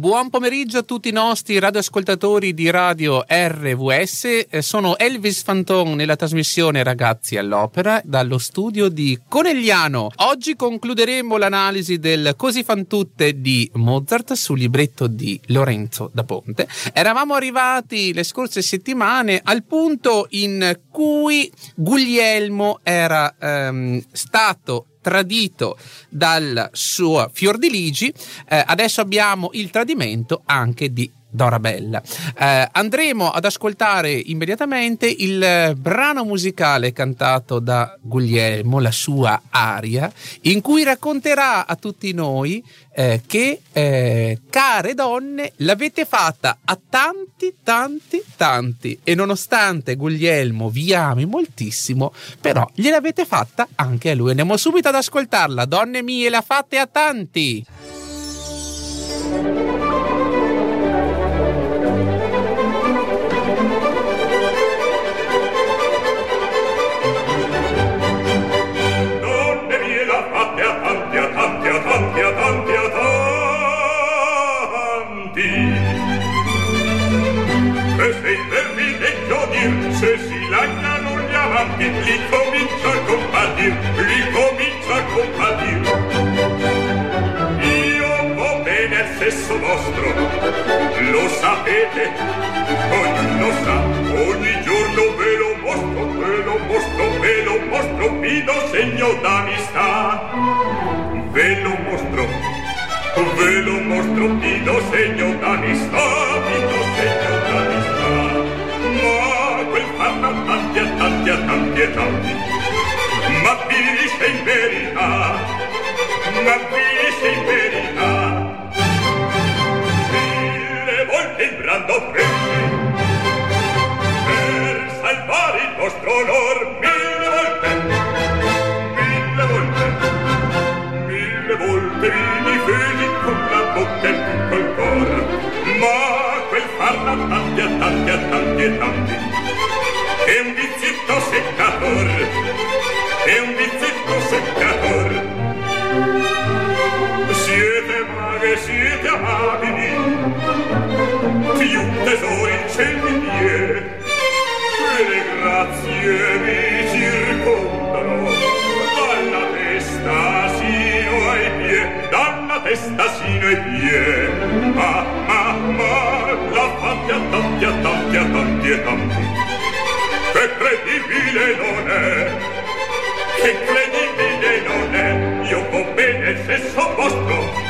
buon pomeriggio a tutti i nostri radioascoltatori di radio RVS. Eh, sono Elvis Fanton nella trasmissione Ragazzi all'Opera dallo studio di Conegliano. Oggi concluderemo l'analisi del Così fan tutte di Mozart sul libretto di Lorenzo da Ponte. Eravamo arrivati le scorse settimane al punto in cui Guglielmo era ehm, stato tradito dal suo Fiordiligi, eh, adesso abbiamo il tradimento anche di Dorabella. Eh, andremo ad ascoltare immediatamente il brano musicale cantato da Guglielmo, la sua aria, in cui racconterà a tutti noi eh, che, eh, care donne, l'avete fatta a tanti, tanti, tanti e nonostante Guglielmo vi ami moltissimo, però gliel'avete fatta anche a lui. Andiamo subito ad ascoltarla. Donne mie, la fate a tanti. Sesso vostro, lo sapete, ognuno sa, ogni giorno ve lo mostro, ve lo mostro, ve lo mostro, vi do segno d'amistà. Ve lo mostro, ve lo mostro, vi do segno d'amistà, vi do segno d'amistà. Ma quel fanno tanti a tanti a tanti e tanti ma dice in verità ma dice in verità siete maghe siete amabili più tesori in ciel mi e le grazie mi circondano testa sino ai testa sino ai ma ma ma la tanti tanti tanti tanti che credibile non è che credibile non è io bene il sesso vostro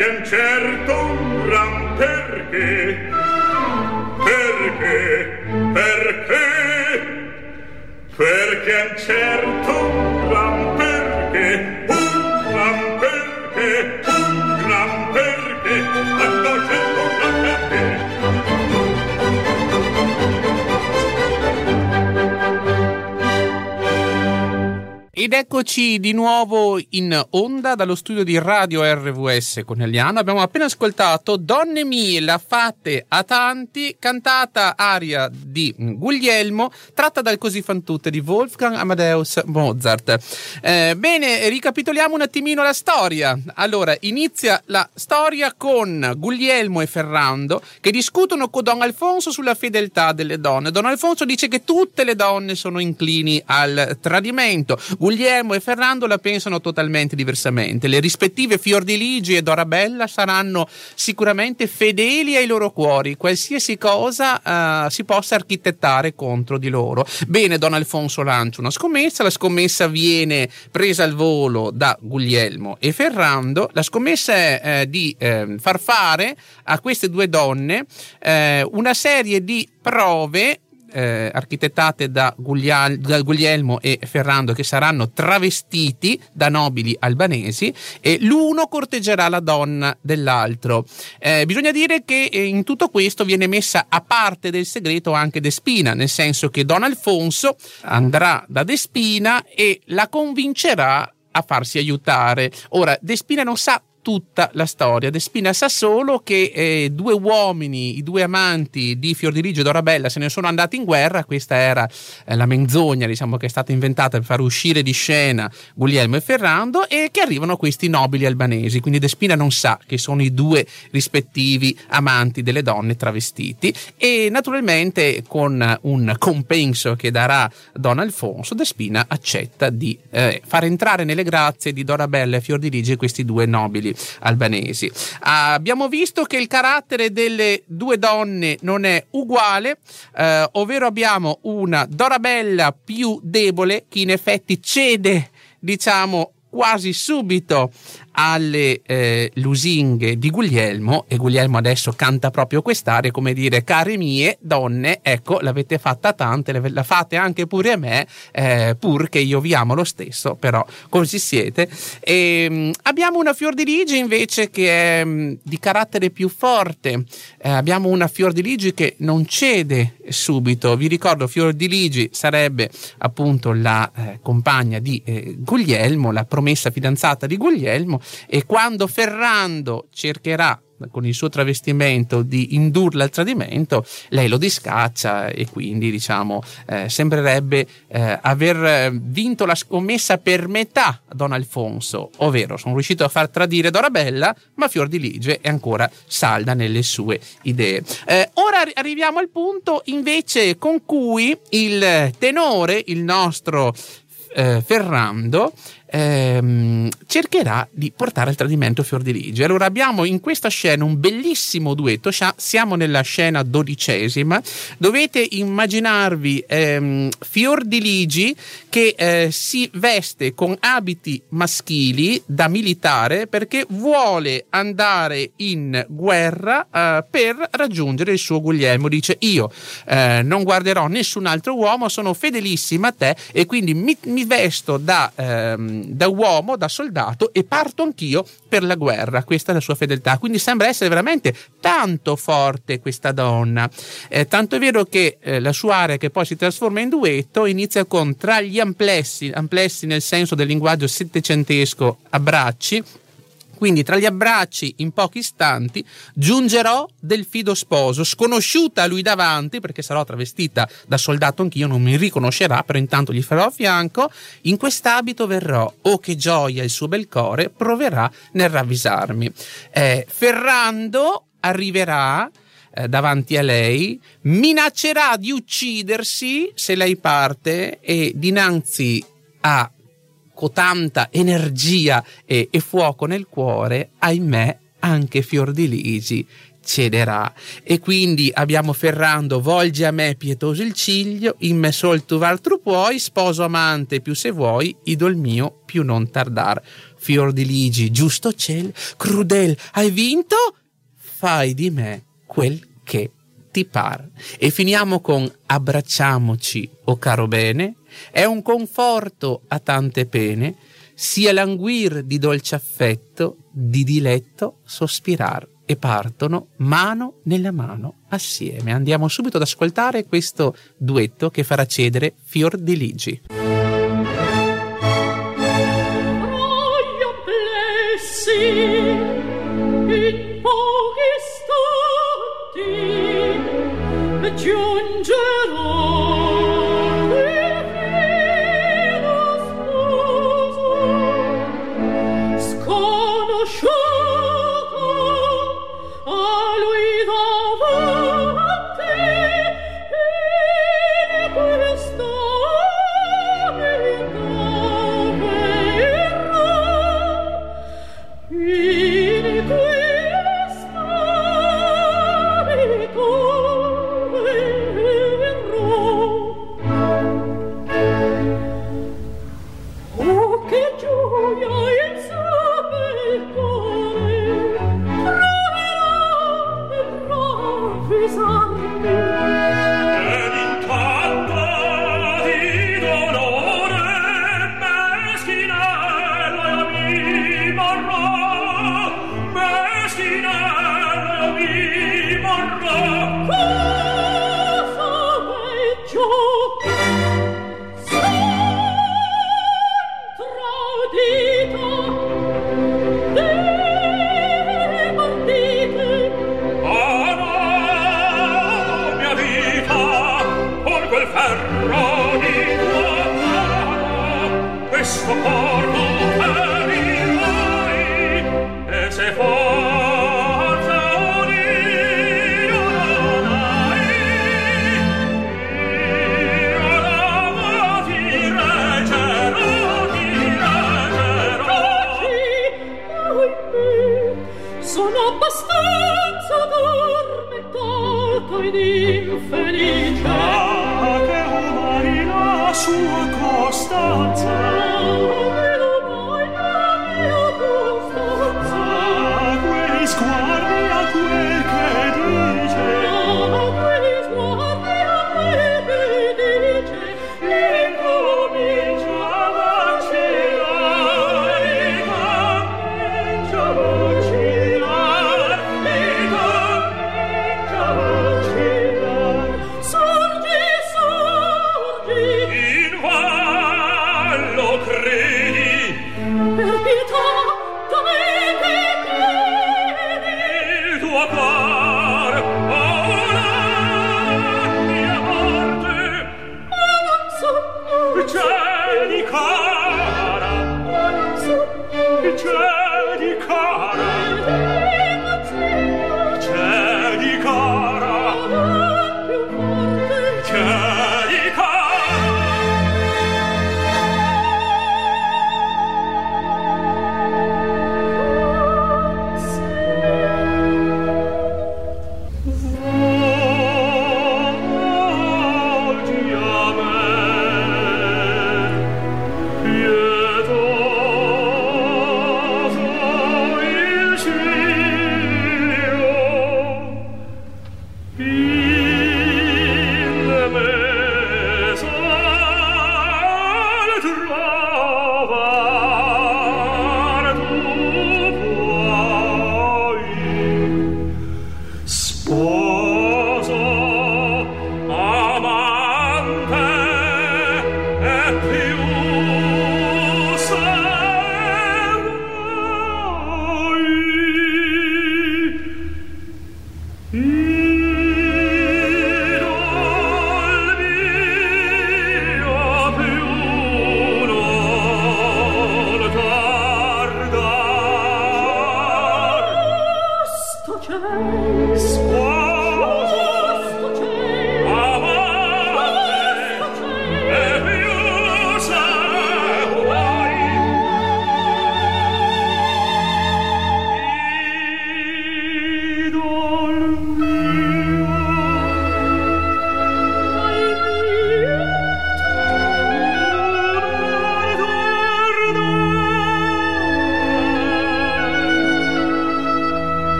perché perché un certo un gran perché perché perché perché un certo un gran perché Ed eccoci di nuovo in onda dallo studio di Radio RVS Corneliano. Abbiamo appena ascoltato Donne mie, la fate a tanti, cantata aria di Guglielmo, tratta dal Così fan tutte di Wolfgang Amadeus Mozart. Eh, bene, ricapitoliamo un attimino la storia. Allora, inizia la storia con Guglielmo e Ferrando che discutono con Don Alfonso sulla fedeltà delle donne. Don Alfonso dice che tutte le donne sono inclini al tradimento. Guglielmo e Ferrando la pensano totalmente diversamente. Le rispettive Fiordiligi e Dorabella saranno sicuramente fedeli ai loro cuori, qualsiasi cosa uh, si possa architettare contro di loro. Bene, Don Alfonso lancia una scommessa, la scommessa viene presa al volo da Guglielmo e Ferrando. La scommessa è eh, di eh, far fare a queste due donne eh, una serie di prove eh, architettate da, Guglial- da, Guglielmo e Ferrando che saranno travestiti da nobili albanesi e l'uno corteggerà la donna dell'altro. Eh, bisogna dire che eh, in tutto questo viene messa a parte del segreto anche Despina, nel senso che Don Alfonso andrà da Despina e la convincerà a farsi aiutare. Ora, Despina non sa tutta la storia. Despina sa solo che eh, due uomini, i due amanti di Fiordiligi e Dorabella se ne sono andati in guerra, questa era eh, la menzogna diciamo, che è stata inventata per far uscire di scena Guglielmo e Ferrando e che arrivano questi nobili albanesi, quindi Despina non sa che sono i due rispettivi amanti delle donne travestiti e naturalmente con un compenso che darà Don Alfonso, Despina accetta di eh, far entrare nelle grazie di Dorabella e Fiordiligi questi due nobili albanesi. abbiamo visto che il carattere delle due donne non è uguale, eh, ovvero abbiamo una Dorabella più debole che in effetti cede, diciamo, quasi subito alle eh, lusinghe di Guglielmo e Guglielmo adesso canta proprio quest'aria come dire care mie donne ecco l'avete fatta tante la fate anche pure a me eh, pur che io vi amo lo stesso però così siete. E, mh, mm, abbiamo una Fiordiligi invece che è mm, di carattere più forte. Eh, abbiamo una Fiordiligi che non cede subito. Vi ricordo Fiordiligi sarebbe appunto la eh, compagna di eh, Guglielmo la promessa fidanzata di Guglielmo e quando Ferrando cercherà con il suo travestimento di indurla al tradimento, lei lo discaccia e quindi diciamo eh, sembrerebbe eh, aver vinto la scommessa per metà Don Alfonso, ovvero sono riuscito a far tradire Dorabella, ma Fior di Lige è ancora salda nelle sue idee. Eh, ora arriviamo al punto invece con cui il tenore, il nostro eh, Ferrando, ehm, cercherà di portare al tradimento Fiordiligi. Allora abbiamo in questa scena un bellissimo duetto, siamo nella scena dodicesima, dovete immaginarvi ehm, Fiordiligi che eh, si veste con abiti maschili da militare perché vuole andare in guerra eh, per raggiungere il suo Guglielmo. Dice io eh, non guarderò nessun altro uomo, sono fedelissima a te e quindi mi, mi vesto da ehm, da uomo, da soldato e parto anch'io per la guerra. Questa è la sua fedeltà. Quindi sembra essere veramente tanto forte questa donna. Eh, tanto è vero che eh, la sua area, che poi si trasforma in duetto, inizia con tra gli amplessi, amplessi nel senso del linguaggio settecentesco, abbracci quindi tra gli abbracci in pochi istanti giungerò del fido sposo, sconosciuta a lui davanti, perché sarò travestita da soldato anch'io, non mi riconoscerà, però intanto gli farò a fianco, in quest'abito verrò, oh che gioia il suo bel core, proverà nel ravvisarmi. Eh, Ferrando arriverà eh, davanti a lei, minaccerà di uccidersi se lei parte e dinanzi a tanta energia e, e fuoco nel cuore, ahimè, anche Fiordiligi cederà. E quindi abbiamo Ferrando, volge a me pietoso il ciglio, in me sol tu valtro puoi, sposo amante più se vuoi, idol mio più non tardar. Fiordiligi, giusto ciel, crudel, hai vinto? Fai di me quel che ti par. E finiamo con abbracciamoci, o oh caro bene, è un conforto a tante pene, sia languir di dolce affetto, di diletto sospirar e partono mano nella mano assieme. Andiamo subito ad ascoltare questo duetto che farà cedere Fior di Ligi. 真的看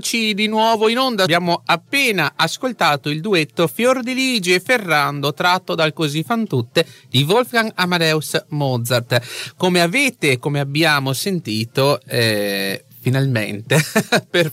Eccoci di nuovo in onda. Abbiamo appena ascoltato il duetto Fiordiligi e Ferrando tratto dal Così fan tutte di Wolfgang Amadeus Mozart. Come avete, come abbiamo sentito, eh, finalmente per,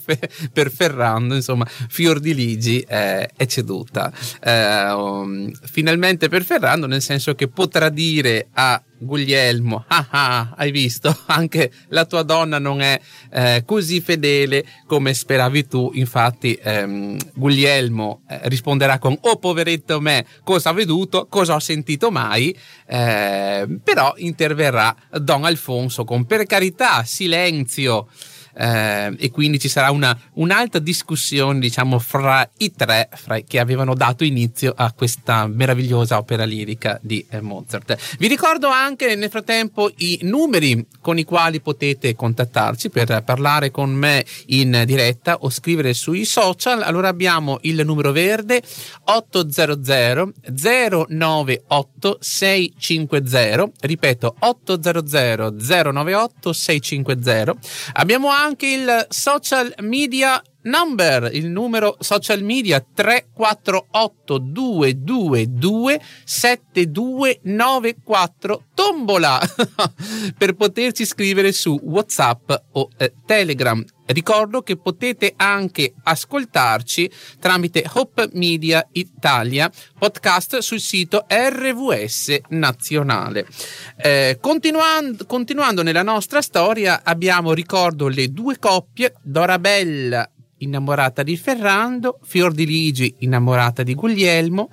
per, Ferrando, insomma, Fiordiligi eh, è ceduta. Eh, um, finalmente per Ferrando, nel senso che potrà dire a Guglielmo, ah ah, hai visto, anche la tua donna non è eh, così fedele come speravi tu, infatti ehm, Guglielmo eh, risponderà con oh poveretto me, cosa ho veduto, cosa ho sentito mai, eh, però interverrà Don Alfonso con per carità, silenzio, eh, e quindi ci sarà una, un'altra discussione diciamo fra i tre fra, che avevano dato inizio a questa meravigliosa opera lirica di eh, Mozart. Vi ricordo anche nel frattempo i numeri con i quali potete contattarci per parlare con me in diretta o scrivere sui social. Allora abbiamo il numero verde 800 098 650, ripeto 800 098 650. Abbiamo anche anche il social media number, il numero social media 348 222 7294 tombola per poterci scrivere su WhatsApp o eh, Telegram. Ricordo che potete anche ascoltarci tramite Hope Media Italia, podcast sul sito RVS Nazionale. Eh, continuando, continuando nella nostra storia, abbiamo, ricordo, le due coppie, Dorabella innamorata di Ferrando, Fiordiligi innamorata di Guglielmo,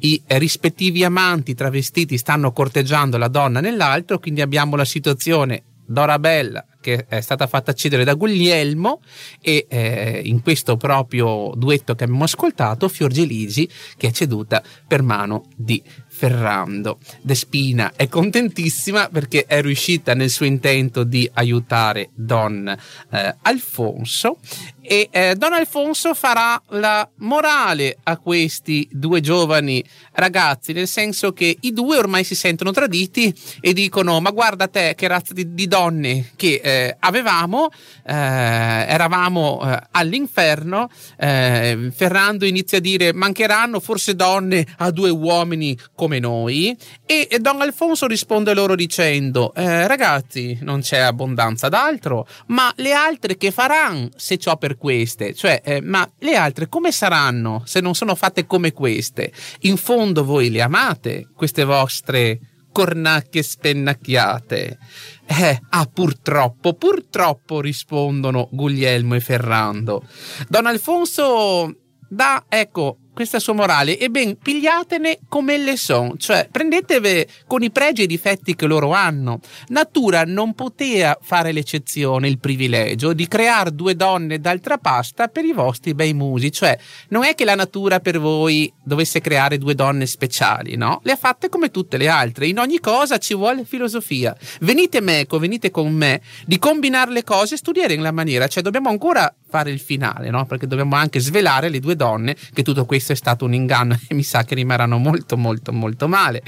i rispettivi amanti travestiti stanno corteggiando la donna nell'altro, quindi abbiamo la situazione Dorabella che è stata fatta cedere da Guglielmo e eh, in questo proprio duetto che abbiamo ascoltato Fiorgeligi che è ceduta per mano di Ferrando. Despina è contentissima perché è riuscita nel suo intento di aiutare Don eh, Alfonso e eh, Don Alfonso farà la morale a questi due giovani ragazzi, nel senso che i due ormai si sentono traditi e dicono ma guarda te che razza di, di donne che eh, avevamo, eh, eravamo eh, all'inferno, eh, Ferrando inizia a dire mancheranno forse donne a due uomini come noi e, e Don Alfonso risponde loro dicendo eh, ragazzi non c'è abbondanza d'altro ma le altre che faranno se ciò per queste, cioè, eh, ma le altre come saranno se non sono fatte come queste? In fondo voi le amate, queste vostre cornacchie spennacchiate? Eh, ah, purtroppo, purtroppo rispondono Guglielmo e Ferrando. Don Alfonso dà, ecco, questa sua morale e ben pigliatene come le son, cioè prendeteve con i pregi e i difetti che loro hanno. Natura non poteva fare l'eccezione, il privilegio di creare due donne d'altra pasta per i vostri bei musi, cioè non è che la natura per voi dovesse creare due donne speciali, no? Le ha fatte come tutte le altre, in ogni cosa ci vuole filosofia. Venite meco, venite con me, di combinare le cose e studiare in la maniera, cioè dobbiamo ancora fare il finale, no? Perché dobbiamo anche svelare le due donne che tutto questo è stato un inganno e mi sa che rimarranno molto molto molto male.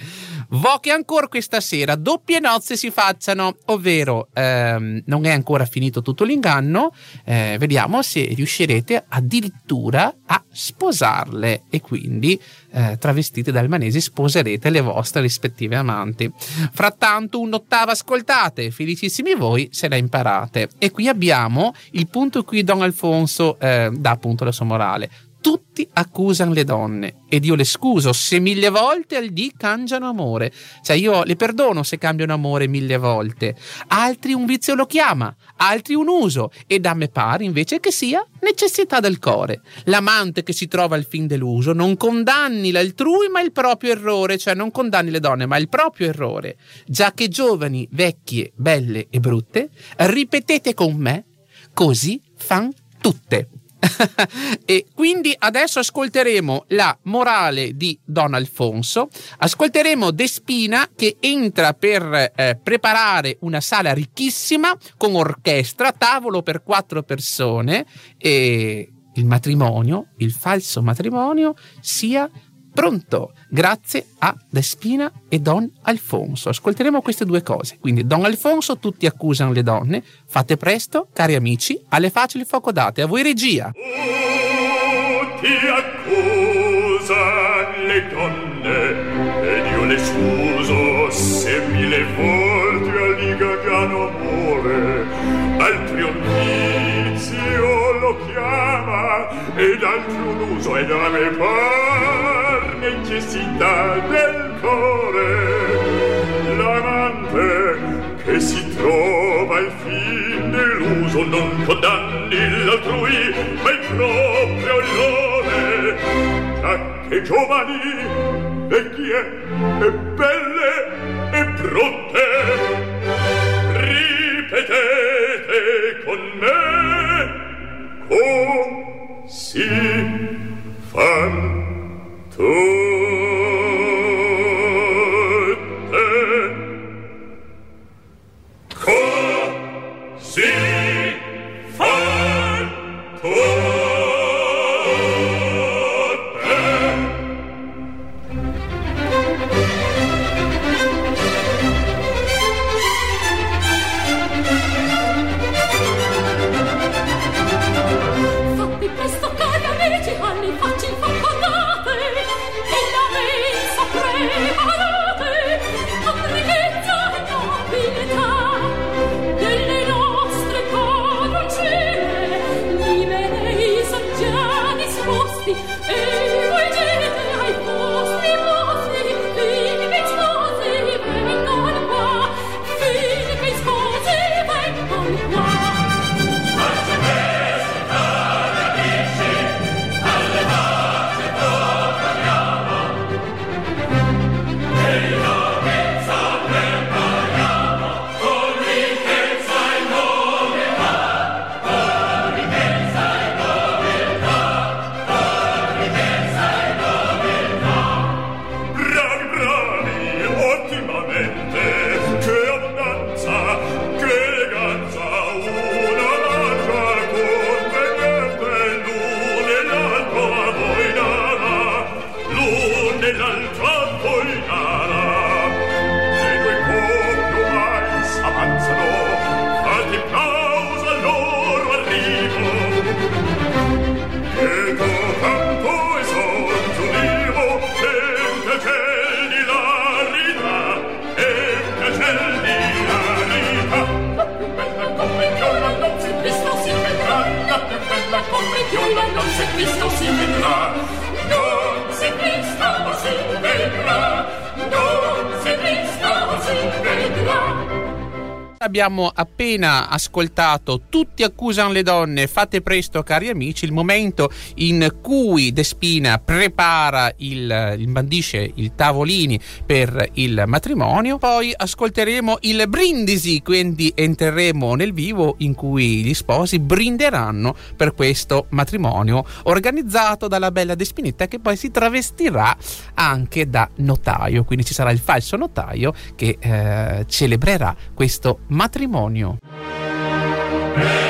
Vo che ancora questa sera doppie nozze si facciano, ovvero ehm, non è ancora finito tutto l'inganno, eh, vediamo se riuscirete addirittura a sposarle e quindi eh, travestite da albanesi sposerete le vostre rispettive amanti. Frattanto un'ottava ascoltate, felicissimi voi se la imparate. E qui abbiamo il punto qui Don Alfonso eh, dà appunto la sua morale tutti accusano le donne ed io le scuso se mille volte al dì cangiano amore. Cioè io le perdono se cambiano amore mille volte. Altri un vizio lo chiama, altri un uso ed a me pare invece che sia necessità del core. L'amante che si trova al fin dell'uso non condanni l'altrui ma il proprio errore, cioè non condanni le donne ma il proprio errore. Già che giovani, vecchie, belle e brutte, ripetete con me, così fan tutte. e quindi adesso ascolteremo la morale di Don Alfonso, ascolteremo Despina che entra per eh, preparare una sala ricchissima con orchestra, tavolo per quattro persone e il matrimonio, il falso matrimonio, sia pronto grazie a Despina e Don Alfonso. Ascolteremo queste due cose. Quindi Don Alfonso, tutti accusano le donne. Fate presto, cari amici, alle facili fuoco date. A voi regia. Tutti accusano le donne ed io le scuso se mille volte a liga già non muore altri ogni ed altro l'uso ed a me par necessità del core l'amante che si trova al fin dell'uso non condanni l'altrui ma il proprio l'ore già che giovani vecchie e belle e brutte abbiamo appena ascoltato Tutti accusano le donne, fate presto cari amici, il momento in cui Despina prepara il, il bandisce il tavolini per il matrimonio, poi ascolteremo il brindisi, quindi entreremo nel vivo in cui gli sposi brinderanno per questo matrimonio organizzato dalla bella Despinetta che poi si travestirà anche da notaio, quindi ci sarà il falso notaio che eh, celebrerà questo matrimonio. Amen.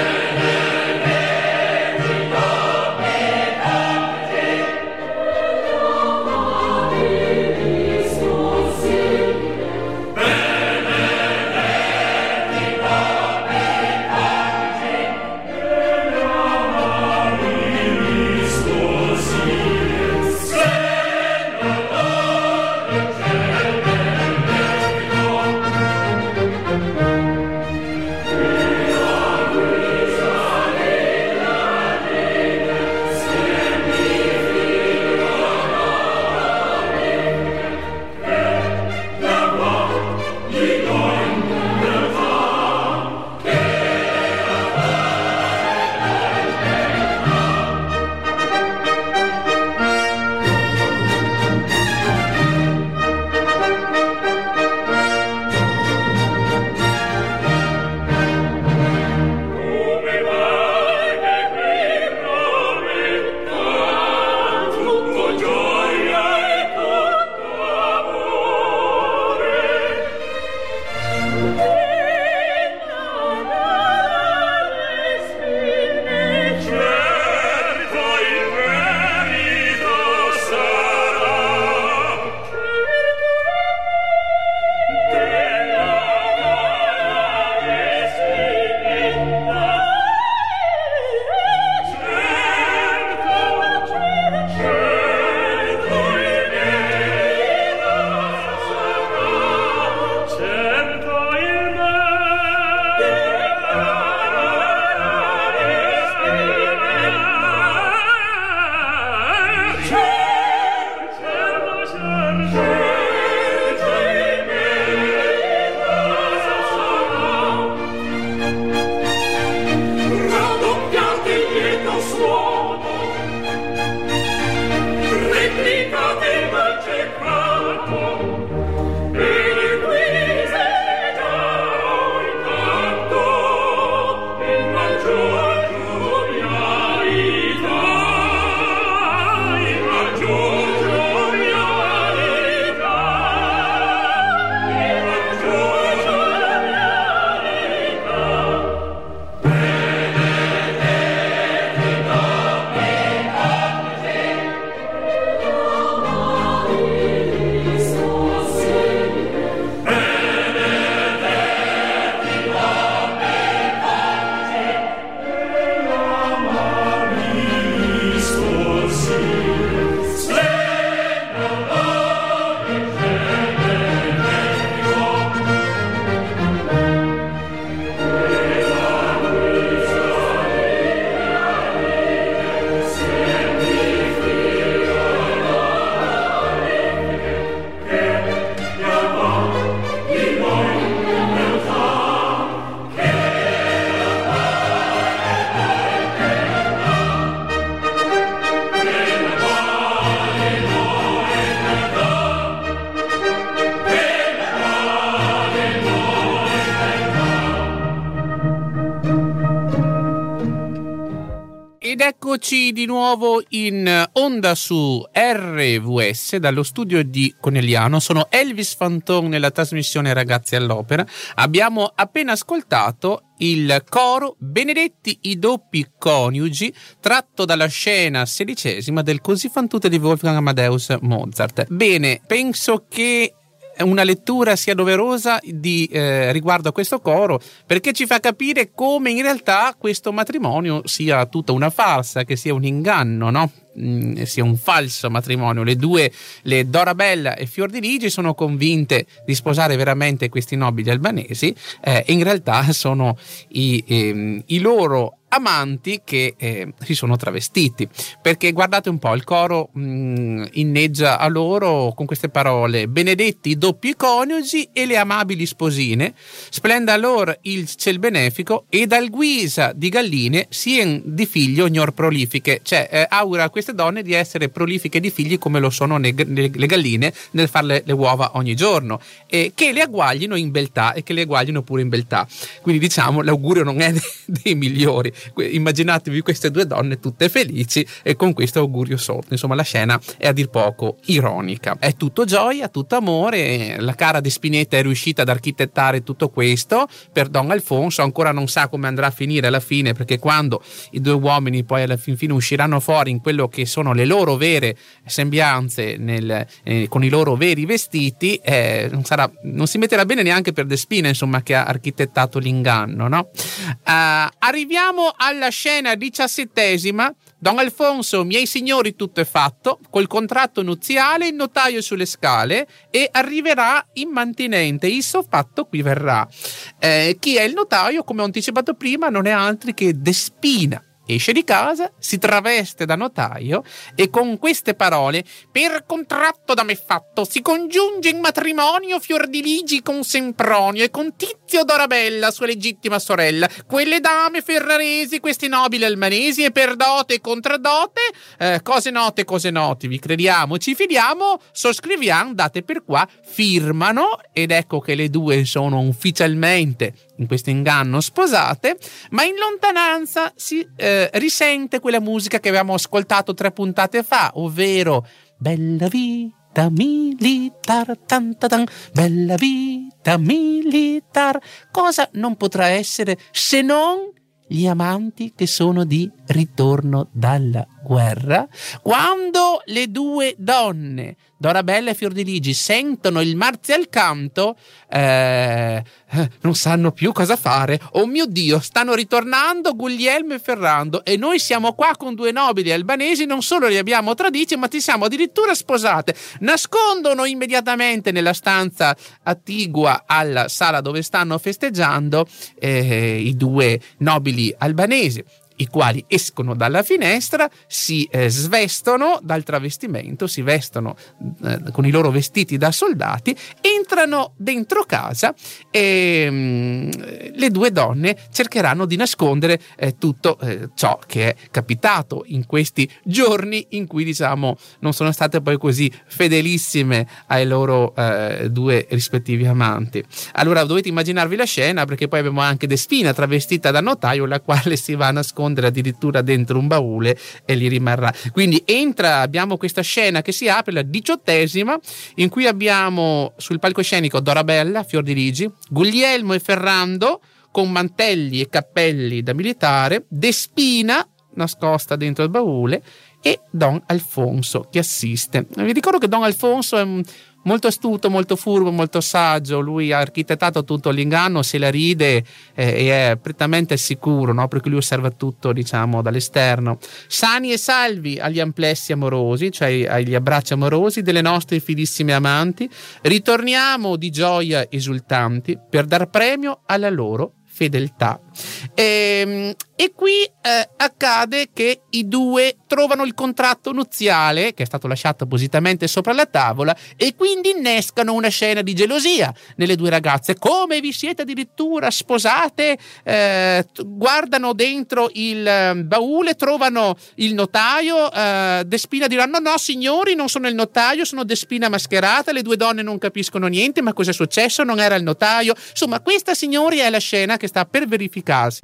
Eccoci di nuovo in onda su RVS dallo studio di Conegliano. Sono Elvis Fanton nella trasmissione Ragazzi all'Opera. Abbiamo appena ascoltato il coro Benedetti i doppi coniugi tratto dalla scena sedicesima del Così fan tutte di Wolfgang Amadeus Mozart. Bene, penso che una lettura sia doverosa di, eh, riguardo a questo coro perché ci fa capire come in realtà questo matrimonio sia tutta una farsa, che sia un inganno, no? Mm, sia un falso matrimonio. Le due, le Dorabella e Fiordiligi, sono convinte di sposare veramente questi nobili albanesi eh, e in realtà sono i, ehm, i loro amanti che eh, si sono travestiti. Perché guardate un po' il coro mh, mm, inneggia a loro con queste parole benedetti i doppi coniugi e le amabili sposine splenda loro il ciel benefico e dal guisa di galline sien di figli ognor prolifiche. Cioè eh, augura a queste donne di essere prolifiche di figli come lo sono ne, le galline nel fare le uova ogni giorno e che le agguaglino in beltà e che le agguaglino pure in beltà. Quindi diciamo l'augurio non è dei migliori immaginatevi queste due donne tutte felici e con questo augurio sorto. Insomma, la scena è a dir poco ironica. È tutto gioia, tutto amore. La cara di Spinetta è riuscita ad architettare tutto questo per Don Alfonso. Ancora non sa come andrà a finire alla fine, perché quando i due uomini poi alla fin fine usciranno fuori in quello che sono le loro vere sembianze nel, eh, con i loro veri vestiti, eh, non, sarà, non, si metterà bene neanche per Despina, insomma, che ha architettato l'inganno. No? Uh, arriviamo alla scena diciassettesima, Don Alfonso, miei signori, tutto è fatto, col contratto nuziale, il notaio sulle scale e arriverà immantinente, il fatto qui verrà. Eh, chi è il notaio, come ho anticipato prima, non è altro che Despina esce di casa, si traveste da notaio e con queste parole, per contratto da me fatto, si congiunge in matrimonio Fiordiligi con Sempronio e con Tizio Dorabella, sua legittima sorella, quelle dame ferraresi, questi nobili almanesi e per dote e contradote, eh, cose note, cose noti, vi crediamo, ci fidiamo, sosscriviamo, date per qua, firmano ed ecco che le due sono ufficialmente in questo inganno sposate, ma in lontananza si eh, risente quella musica che avevamo ascoltato tre puntate fa, ovvero Bella vita militar, tan, tan, tan, bella vita militar. Cosa non potrà essere se non gli amanti che sono di ritorno dalla guerra? Quando le due donne Dorabella e Fiordiligi sentono il marzial canto, eh, non sanno più cosa fare. Oh mio Dio, stanno ritornando Guglielmo e Ferrando e noi siamo qua con due nobili albanesi, non solo li abbiamo traditi, ma ti siamo addirittura sposate. Nascondono immediatamente nella stanza attigua alla sala dove stanno festeggiando eh, i due nobili albanesi i quali escono dalla finestra, si eh, svestono dal travestimento, si vestono eh, con i loro vestiti da soldati, entrano dentro casa e mh, mm, le due donne cercheranno di nascondere eh, tutto eh, ciò che è capitato in questi giorni in cui diciamo non sono state poi così fedelissime ai loro eh, due rispettivi amanti. Allora dovete immaginarvi la scena perché poi abbiamo anche Despina travestita da notaio la quale si va a nascondere nascondere addirittura dentro un baule e lì rimarrà. Quindi entra, abbiamo questa scena che si apre, la diciottesima, in cui abbiamo sul palcoscenico Dorabella, Fiordiligi, Guglielmo e Ferrando con mantelli e cappelli da militare, Despina nascosta dentro il baule e Don Alfonso che assiste. Vi ricordo che Don Alfonso è un molto astuto, molto furbo, molto saggio. Lui ha architettato tutto l'inganno, se la ride eh, e è prettamente sicuro, no? perché lui osserva tutto, diciamo, dall'esterno. Sani e salvi agli amplessi amorosi, cioè agli abbracci amorosi delle nostre fidissime amanti. Ritorniamo di gioia esultanti per dar premio alla loro fedeltà. E, ehm, e qui eh, accade che i due trovano il contratto nuziale, che è stato lasciato appositamente sopra la tavola, e quindi innescano una scena di gelosia nelle due ragazze. Come vi siete addirittura sposate? Eh, guardano dentro il ehm, baule, trovano il notaio. Eh, Despina dirà: No, no, signori, non sono il notaio, sono Despina mascherata. Le due donne non capiscono niente, ma cosa è successo? Non era il notaio. Insomma, questa, signori, è la scena che sta per verificarsi. Sani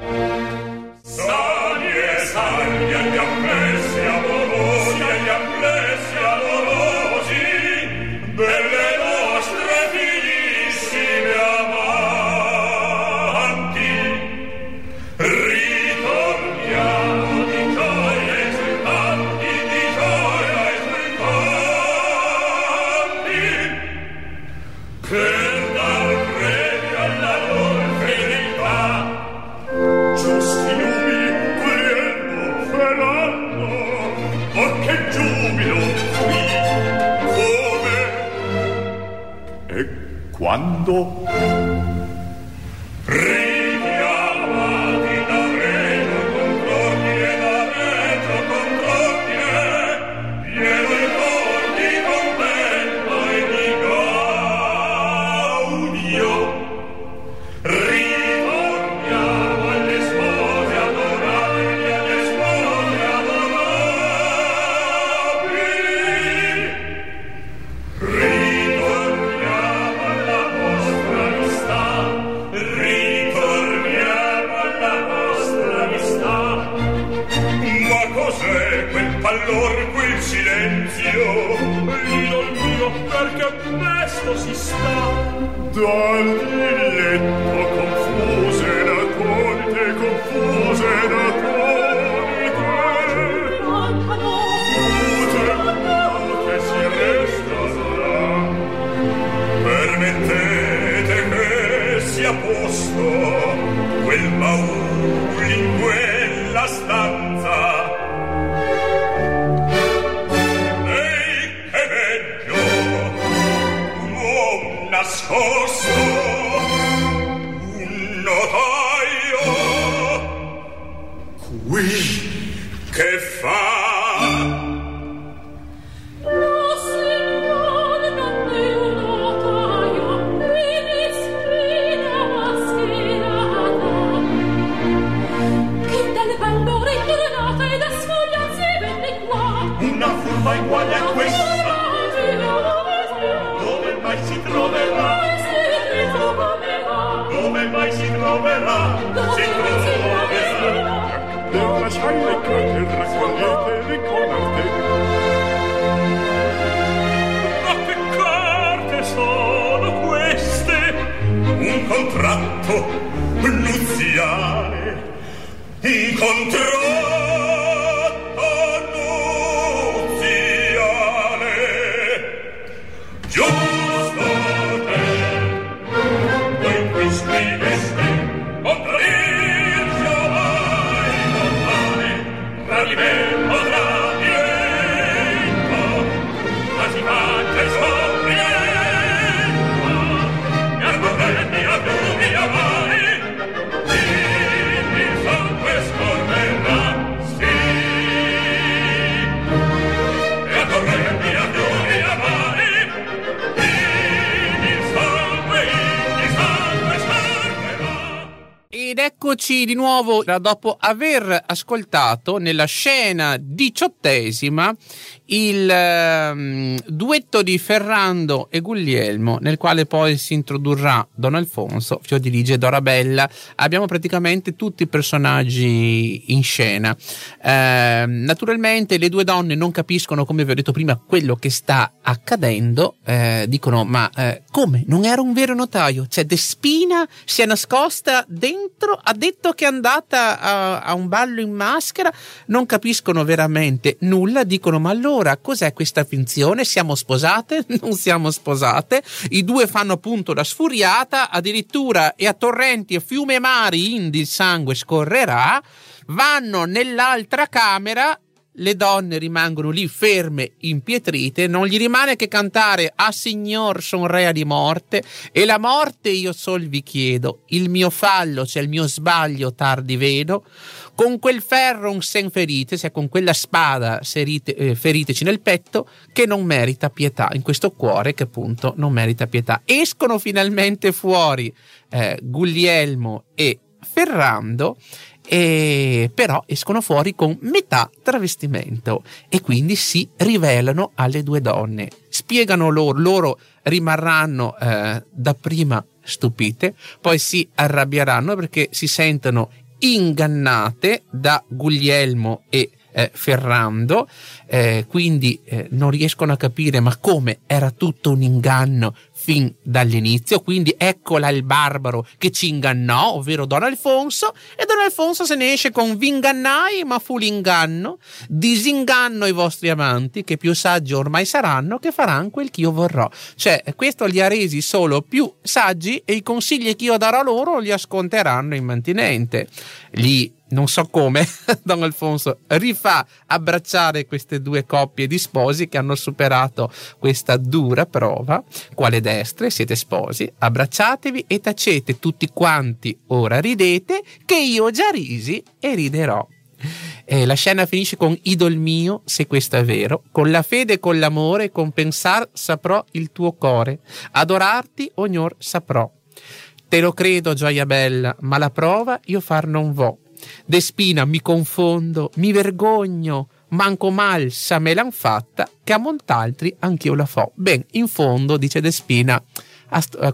Promettete che posto quel baule in quella stanza. Eccoci di nuovo dopo aver ascoltato nella scena diciottesima il um, duetto di Ferrando e Guglielmo, nel quale poi si introdurrà Don Alfonso, Fiordiligi e Dorabella. Abbiamo praticamente tutti i personaggi in scena. Uh, naturalmente le due donne non capiscono, come vi ho detto prima, quello che sta accadendo. Uh, dicono: Ma uh, come? Non era un vero notaio? Cioè, Despina si è nascosta dentro, ha detto che è andata a, a un ballo in maschera. Non capiscono veramente nulla. Dicono: Ma allora allora cos'è questa finzione? Siamo sposate? Non siamo sposate? I due fanno appunto la sfuriata, addirittura e a torrenti e fiume e mari indi il sangue scorrerà, vanno nell'altra camera le donne rimangono lì ferme, impietrite, non gli rimane che cantare a Signor son rea di morte e la morte io sol vi chiedo, il mio fallo, cioè il mio sbaglio tardi vedo, con quel ferro un sen ferite, cioè con quella spada serite, eh, feriteci nel petto, che non merita pietà, in questo cuore che appunto non merita pietà. Escono finalmente fuori eh, Guglielmo e Ferrando e però escono fuori con metà travestimento e quindi si rivelano alle due donne. Spiegano loro, loro rimarranno eh, dapprima stupite, poi si arrabbieranno perché si sentono ingannate da Guglielmo e eh, Ferrando, eh, quindi eh, non riescono a capire ma come era tutto un inganno fin dall'inizio, quindi eccola il barbaro che ci ingannò, ovvero Don Alfonso, e Don Alfonso se ne esce con v'ingannai, ma fu l'inganno, disinganno i vostri amanti, che più saggi ormai saranno, che faranno quel che io vorrò. Cioè, questo li ha resi solo più saggi e i consigli che io darò loro li ascolteranno in mantinente. Li non so come, Don Alfonso rifà abbracciare queste due coppie di sposi che hanno superato questa dura prova. Quale destre, siete sposi, abbracciatevi e tacete tutti quanti, ora ridete, che io già risi e riderò. Eh, la scena finisce con idol mio, se questo è vero, con la fede e con l'amore, con pensar saprò il tuo core, adorarti ognor saprò. Te lo credo, gioia bella, ma la prova io far non vo. Despina mi confondo, mi vergogno, manco mal sa me l'han fatta, che a mont'altri anch'io la fo. Ben, in fondo, dice Despina,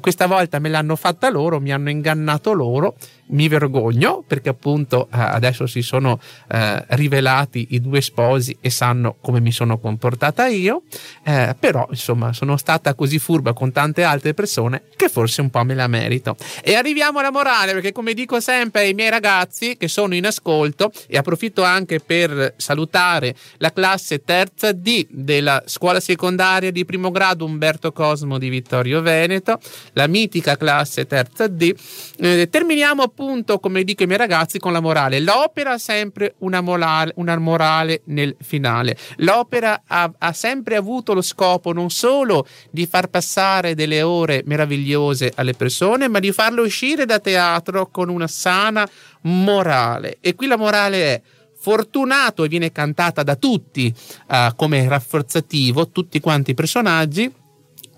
questa volta me l'hanno fatta loro, mi hanno ingannato loro, mi vergogno perché appunto eh, adesso si sono eh, rivelati i due sposi e sanno come mi sono comportata io, eh, però insomma sono stata così furba con tante altre persone che forse un po' me la merito. E arriviamo alla morale perché come dico sempre ai miei ragazzi che sono in ascolto e approfitto anche per salutare la classe terza D della scuola secondaria di primo grado Umberto Cosmo di Vittorio Veneto, la mitica classe terza D, eh, terminiamo appunto, come dico ai miei ragazzi, con la morale. L'opera ha sempre una morale, una morale nel finale. L'opera ha, ha sempre avuto lo scopo non solo di far passare delle ore meravigliose alle persone, ma di farle uscire da teatro con una sana morale. E qui la morale è fortunato e viene cantata da tutti uh, come rafforzativo, tutti quanti i personaggi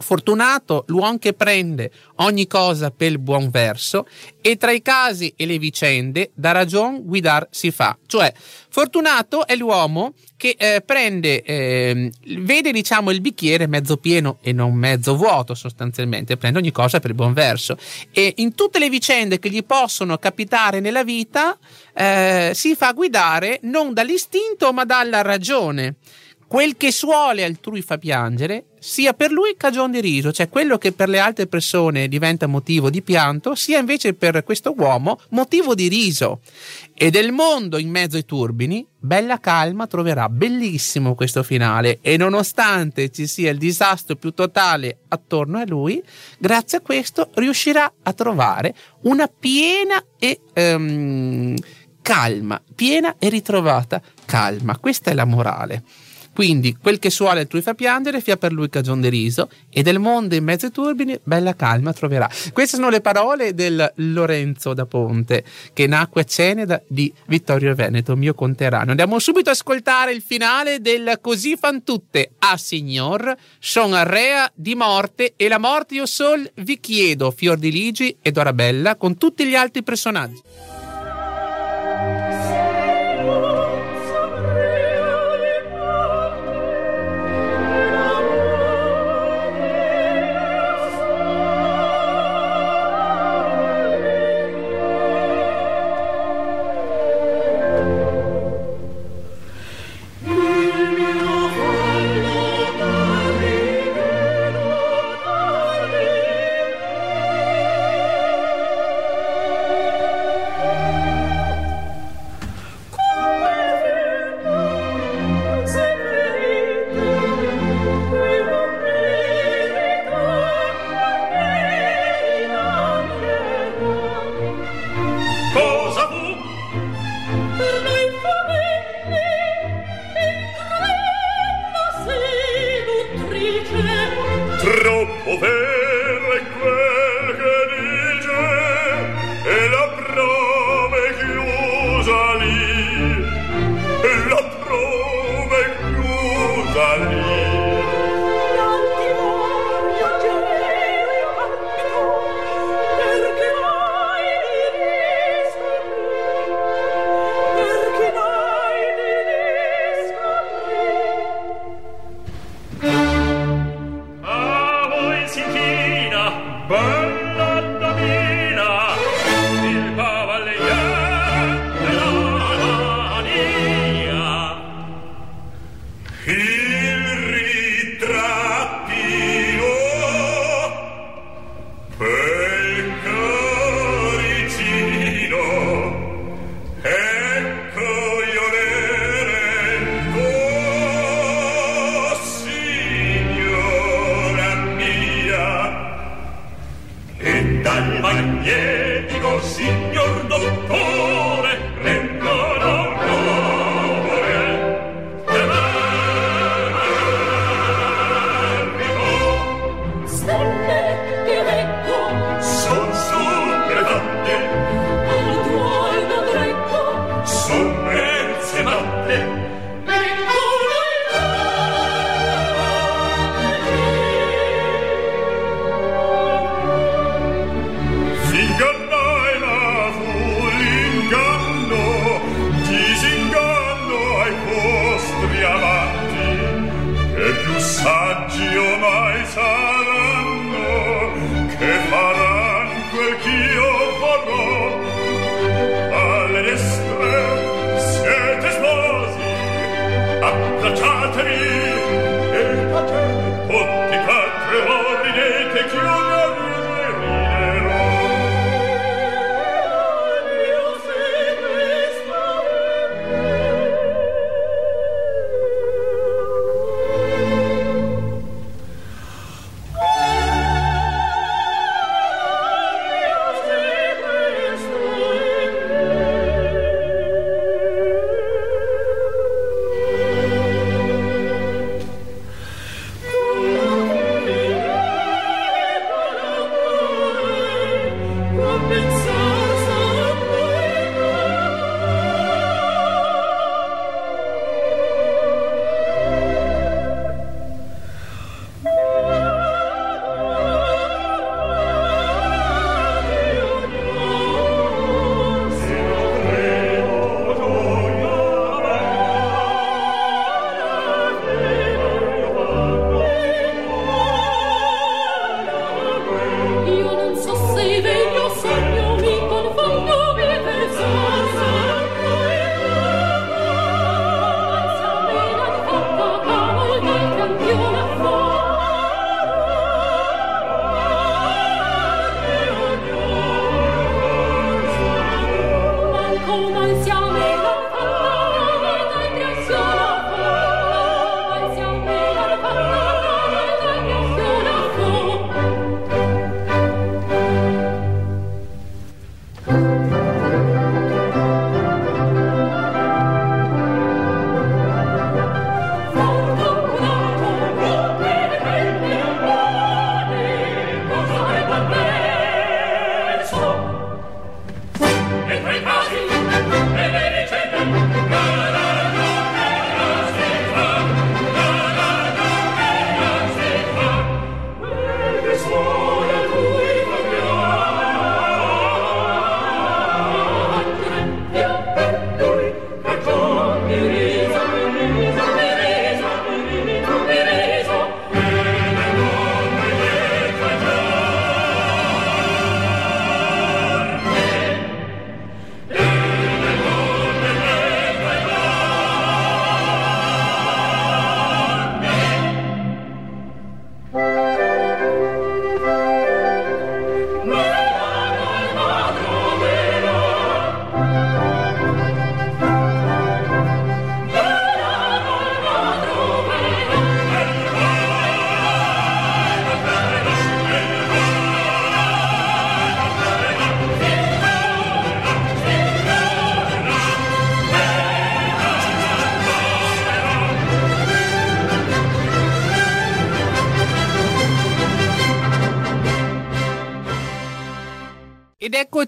Fortunato l'uomo che prende ogni cosa per il buon verso e tra i casi e le vicende da ragion guidar si fa. Cioè, fortunato è l'uomo che eh, prende, eh, vede diciamo il bicchiere mezzo pieno e non mezzo vuoto sostanzialmente, prende ogni cosa per buon verso e in tutte le vicende che gli possono capitare nella vita eh, si fa guidare non dall'istinto ma dalla ragione. Quel che suole altrui fa piangere, sia per lui cagion di riso, cioè quello che per le altre persone diventa motivo di pianto, sia invece per questo uomo motivo di riso. E del mondo in mezzo ai turbini, bella calma troverà bellissimo questo finale e nonostante ci sia il disastro più totale attorno a lui, grazie a questo riuscirà a trovare una piena e um, calma, piena e ritrovata calma. Questa è la morale. Quindi quel che suole altrui fa piangere, fia per lui cagion di riso, e del mondo in mezzo ai turbini bella calma troverà. Queste sono le parole del Lorenzo da Ponte, che nacque a Ceneda di Vittorio Veneto, mio conterano. Andiamo subito ad ascoltare il finale del Così fan tutte. Ah signor, son rea di morte, e la morte io sol vi chiedo, fior di ligi ed Orabella, con tutti gli altri personaggi.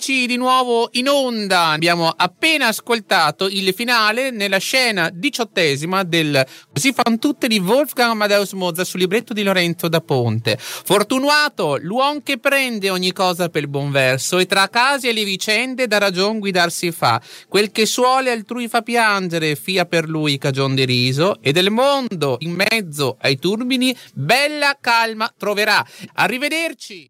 Eccoci di nuovo in onda. Abbiamo appena ascoltato il finale nella scena diciottesima del Così fan tutte di Wolfgang Amadeus Mozart sul libretto di Lorenzo da Ponte. Fortunato, l'uomo che prende ogni cosa per il buon verso e tra casi e le vicende da ragion guidarsi fa. Quel che suole altrui fa piangere, fia per lui cagion di riso e del mondo in mezzo ai turbini bella calma troverà. Arrivederci.